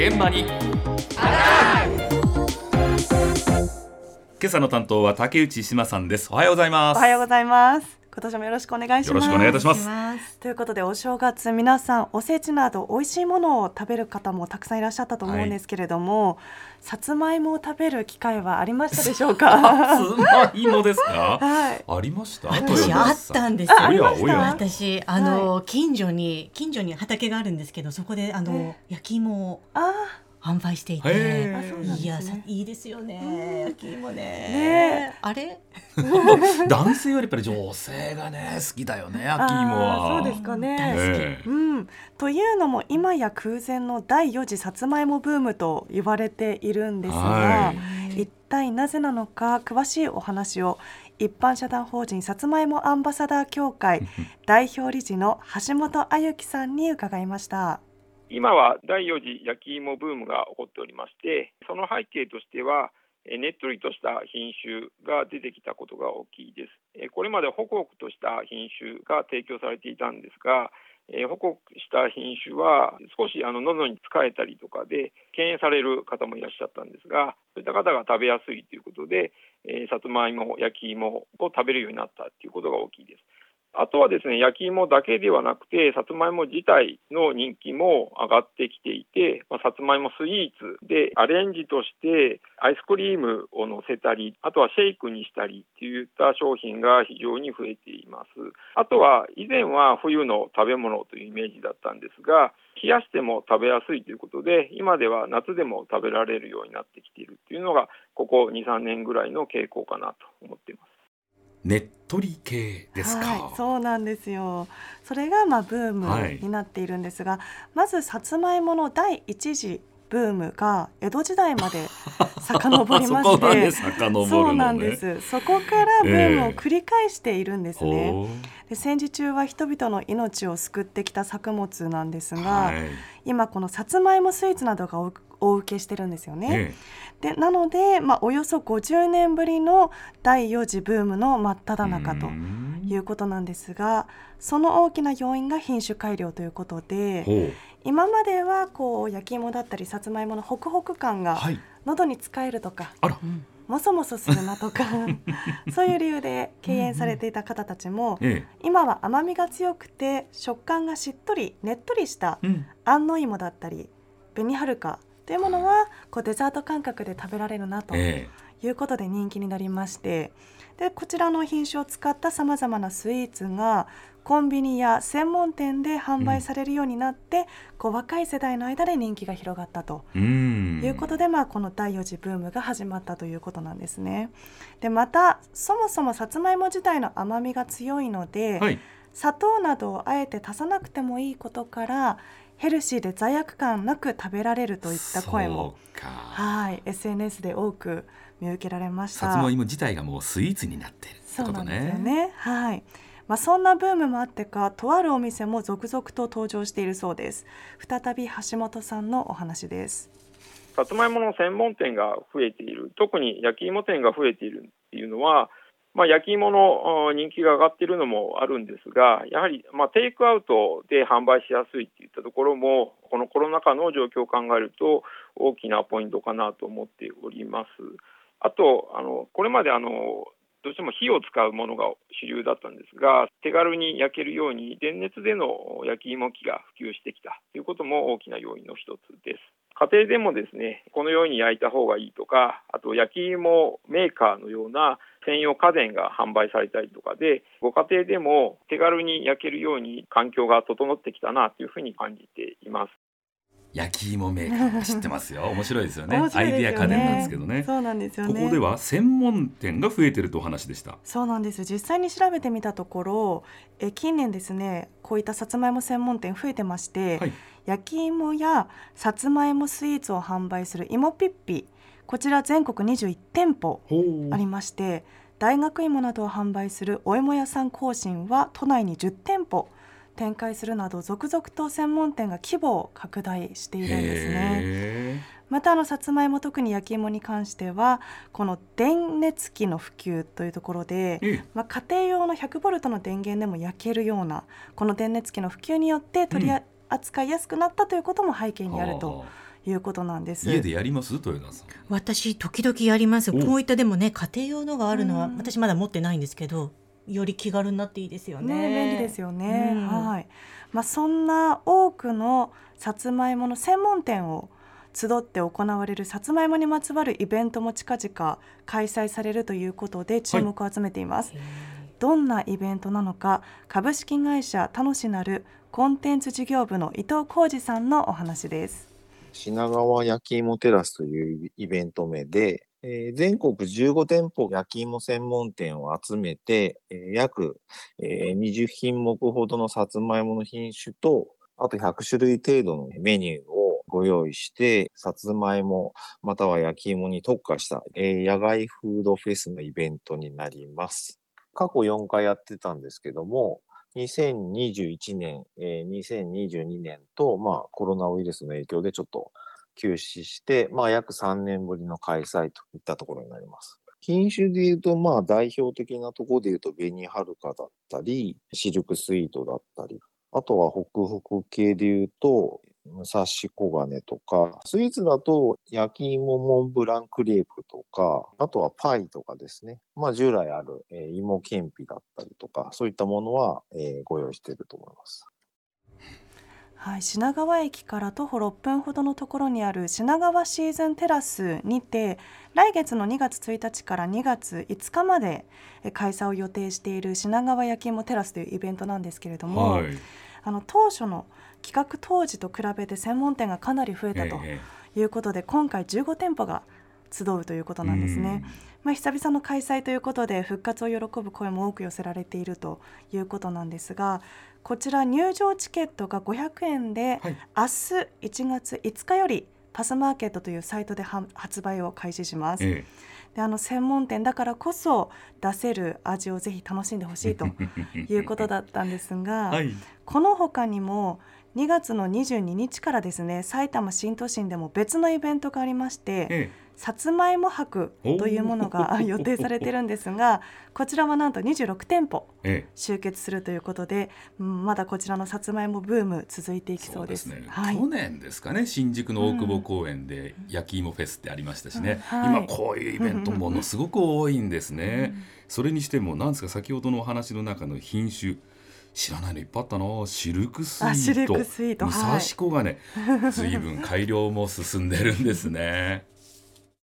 現場に。今朝の担当は竹内志麻さんです。おはようございます。おはようございます今年もよろしくお願いします。よろしくお願いいたします。ということでお正月皆さんおせちなど美味しいものを食べる方もたくさんいらっしゃったと思うんですけれども、はい、さつまいもを食べる機会はありましたでしょうか？さつまいもですか、はい、ありました？私あったんですよ。私あの、はい、近所に近所に畑があるんですけどそこであの焼き芋をあ販売していて、いやいいですよね、焼き芋ね。ねあれ？男性よりやっぱり女性がね好きだよね焼き芋は。そうですかね。大好き、うん、というのも今や空前の第4次さつまいもブームと言われているんですが、はい、一体なぜなのか詳しいお話を一般社団法人さつまいもアンバサダー協会 代表理事の橋本あゆきさんに伺いました。今は第4次焼き芋ブームが起こっておりまして、その背景としては、ねっとりとした品種が出てきたことが大きいです。これまでホクホクとした品種が提供されていたんですが、ホクホクした品種は少しあの喉に使えたりとかで敬遠される方もいらっしゃったんですが、そういった方が食べやすいということで、さつまいも、焼き芋を食べるようになったということが大きいです。あとはですね、焼き芋だけではなくて、さつまいも自体の人気も上がってきていて、まあ、さつまいもスイーツでアレンジとしてアイスクリームを乗せたり、あとはシェイクにしたりといった商品が非常に増えています。あとは以前は冬の食べ物というイメージだったんですが、冷やしても食べやすいということで、今では夏でも食べられるようになってきているというのが、ここ2、3年ぐらいの傾向かなと思っています。ねっとり系ですか、はい、そうなんですよ。それがまあブームになっているんですが、はい、まずさつまいもの第一次ブームが江戸時代まで 遡りましてね、そうなんです。そこからブームを繰り返しているんですね、えー、で戦時中は人々の命を救ってきた作物なんですが、はい、今このさつまいもスイーツなどがお受けしてるんですよね。でなので、まあ、およそ50年ぶりの第4次ブームの真っ只中ということなんですがその大きな要因が品種改良ということで今まではこう焼き芋だったりさつまいものホクホク感が喉に使えるとか、はい、もそもそするなとか そういう理由で敬遠されていた方たちも、うんうん、今は甘みが強くて食感がしっとりねっとりした安納芋だったり紅はるかというものはこうデザート感覚で食べられるなということで人気になりまして、でこちらの品種を使ったさまざまなスイーツがコンビニや専門店で販売されるようになって、うん、こう若い世代の間で人気が広がったということで、まあ、この第4次ブームが始まったということなんですね。でまたそもそもさつまいも自体の甘みが強いので、はい、砂糖などをあえて足さなくてもいいことからヘルシーで罪悪感なく食べられるといった声もはい SNS で多く見受けられました。さつまいも自体がもうスイーツになっているってことね。そうなんですよね。はい。まあ、そんなブームもあってかとあるお店も続々と登場しているそうです。再び橋本さんのお話です。さつまいもの専門店が増えている。特に焼き芋店が増えているっていうのはまあ、焼き芋の人気が上がっているのもあるんですが、やはりまあテイクアウトで販売しやすいといったところも、このコロナ禍の状況を考えると、大きなポイントかなと思っております。あと、あのこれまであのどうしても火を使うものが主流だったんですが、手軽に焼けるように電熱での焼き芋機が普及してきたということも大きな要因の一つです。家庭でもですね、このように焼いた方がいいとか、あと焼き芋メーカーのような専用家電が販売されたりとかで、ご家庭でも手軽に焼けるように環境が整ってきたなというふうに感じています。焼き芋メーカー知ってますよ。面白いですよね。よねアイディア家電なんですけどね。そうなんですよね。ここでは専門店が増えてるとお話でした。そうなんです。実際に調べてみたところ、え近年ですね、こういったさつまいも専門店増えてまして、はい、焼き芋やさつまいもスイーツを販売する芋ピッピ、こちら全国21店舗ありまして、大学芋などを販売するお芋屋さん更新は都内に10店舗。展開するなど続々と専門店が規模を拡大しているんですね。またあのさつまいも特に焼き芋に関してはこの電熱器の普及というところで、まあ、家庭用の100ボルトの電源でも焼けるようなこの電熱器の普及によって取り扱いやすくなったということも背景にあるということなんです。家でやります？豊田さん。私時々やります。こういったでもね家庭用のがあるのは、私まだ持ってないんですけど、より気軽になっていいですよね。ね便利ですよね。はい。まあそんな多くのさつまいもの専門店を集って行われるさつまいもにまつわるイベントも近々開催されるということで注目を集めています。はい、どんなイベントなのか株式会社楽しなるコンテンツ事業部の伊藤浩二さんのお話です。品川焼き芋テラスというイベント名で、えー、全国15店舗焼き芋専門店を集めて、えー、約、えー、20品目ほどのさつまいもの品種と、あと100種類程度のメニューをご用意して、さつまいもまたは焼き芋に特化した、えー、野外フードフェスのイベントになります。過去4回やってたんですけども、2021年、えー、2022年と、まあ、コロナウイルスの影響でちょっと休止して、まあ、約3年ぶりの開催といったところになります。品種で言うと、まあ、代表的なところで言うと、紅はるかだったり、シルクスイートだったり、あとはホクホク系で言うと、武蔵小金とか、スイーツだと焼き芋モンブランクレープとか、あとはパイとかですね。まあ従来ある、え、芋けんぴだったりとか、そういったものは、え、ご用意していると思います。はい、品川駅から徒歩6分ほどのところにある品川シーズンテラスにて来月の2月1日から2月5日まで開催を予定している品川焼き芋テラスというイベントなんですけれども、はい、あの当初の企画当時と比べて専門店がかなり増えたということで、今回15店舗が集うということなんですね。まあ、久々の開催ということで復活を喜ぶ声も多く寄せられているということなんですがこちら入場チケットが500円で、はい、明日1月5日よりパスマーケットというサイトで発売を開始します。ええ。であの専門店だからこそ出せる味をぜひ楽しんでほしいと いうことだったんですが、はい、この他にも2月の22日からですね埼玉新都心でも別のイベントがありまして、ええ、さつまいも博というものが 予定されているんですがこちらはなんと26店舗集結するということで、え、まだこちらのさつまいもブーム続いていきそうです。ですね。はい、去年ですかね。新宿の大久保公園で焼き芋フェスってありましたしね、うん。はい、今こういうイベントものすごく多いんですね。それにしてもなんですか先ほどのお話の中の品種知らないのいっぱいあったな。シルクスイート。武蔵小金、はい、随分改良も進んでるんですね